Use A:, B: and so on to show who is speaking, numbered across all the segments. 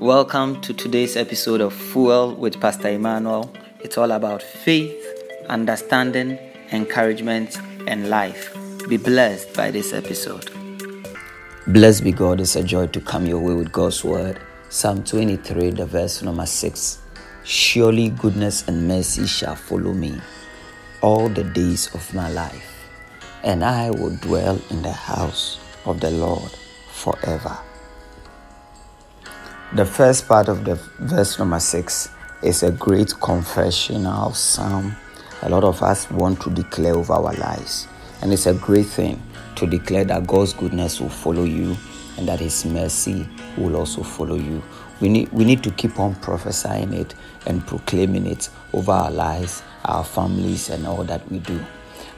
A: Welcome to today's episode of Fuel with Pastor Emmanuel. It's all about faith, understanding, encouragement, and life. Be blessed by this episode. Blessed be God, it's a joy to come your way with God's word. Psalm 23, the verse number 6. Surely goodness and mercy shall follow me all the days of my life, and I will dwell in the house of the Lord forever. The first part of the verse number six is a great confessional psalm. A lot of us want to declare over our lives, and it's a great thing to declare that God's goodness will follow you and that His mercy will also follow you. We need, we need to keep on prophesying it and proclaiming it over our lives, our families, and all that we do.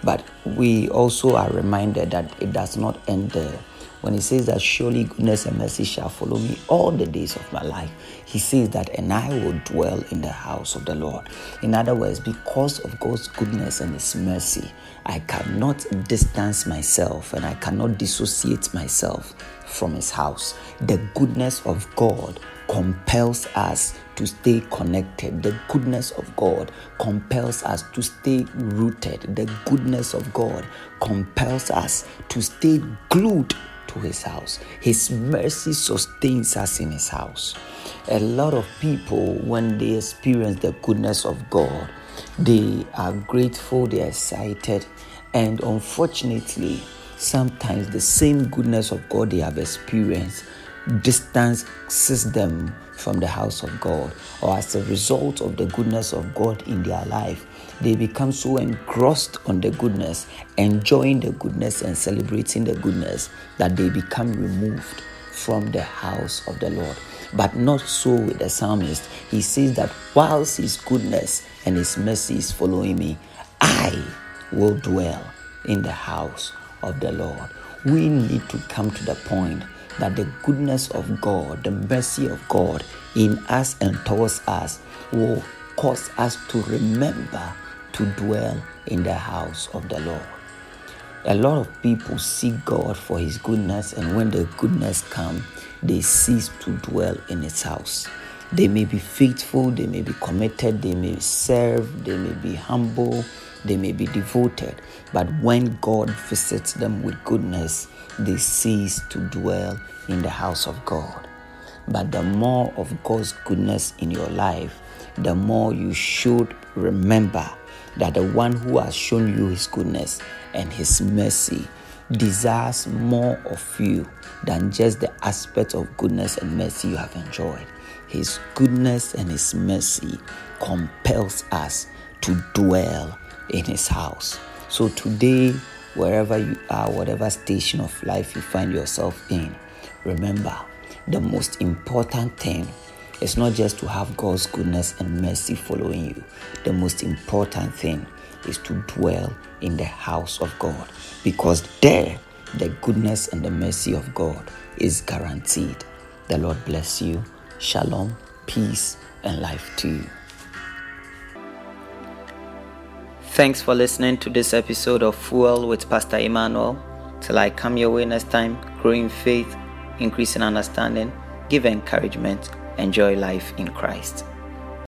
A: But we also are reminded that it does not end there when he says that surely goodness and mercy shall follow me all the days of my life, he says that, and I will dwell in the house of the Lord. In other words, because of God's goodness and his mercy, I cannot distance myself and I cannot dissociate myself from his house. The goodness of God compels us to stay connected. The goodness of God compels us to stay rooted. The goodness of God compels us to stay glued his house. His mercy sustains us in his house. A lot of people, when they experience the goodness of God, they are grateful, they are excited, and unfortunately, sometimes the same goodness of God they have experienced distances them from the house of God, or as a result of the goodness of God in their life, they become so engrossed on the goodness, enjoying the goodness and celebrating the goodness that they become removed from the house of the Lord. But not so with the psalmist. He says that whilst his goodness and his mercy is following me, I will dwell in the house of the Lord. We need to come to the point that the goodness of God, the mercy of God in us and towards us will cause us to remember to dwell in the house of the Lord. A lot of people seek God for His goodness, and when the goodness comes, they cease to dwell in His house. They may be faithful, they may be committed, they may serve, they may be humble, they may be devoted, but when God visits them with goodness, they cease to dwell in the house of God. But the more of God's goodness in your life, the more you should remember that the one who has shown you his goodness and his mercy desires more of you than just the aspect of goodness and mercy you have enjoyed. His goodness and his mercy compels us to dwell in his house. So today, wherever you are, whatever station of life you find yourself in, remember the most important thing is not just to have God's goodness and mercy following you. The most important thing is to dwell in the house of God because there the goodness and the mercy of God is guaranteed. The Lord bless you. Shalom, peace, and life to you. Thanks for listening to this episode of Fuel with Pastor Emmanuel. Till I come your way next time, growing faith, increasing understanding, give encouragement, enjoy life in Christ.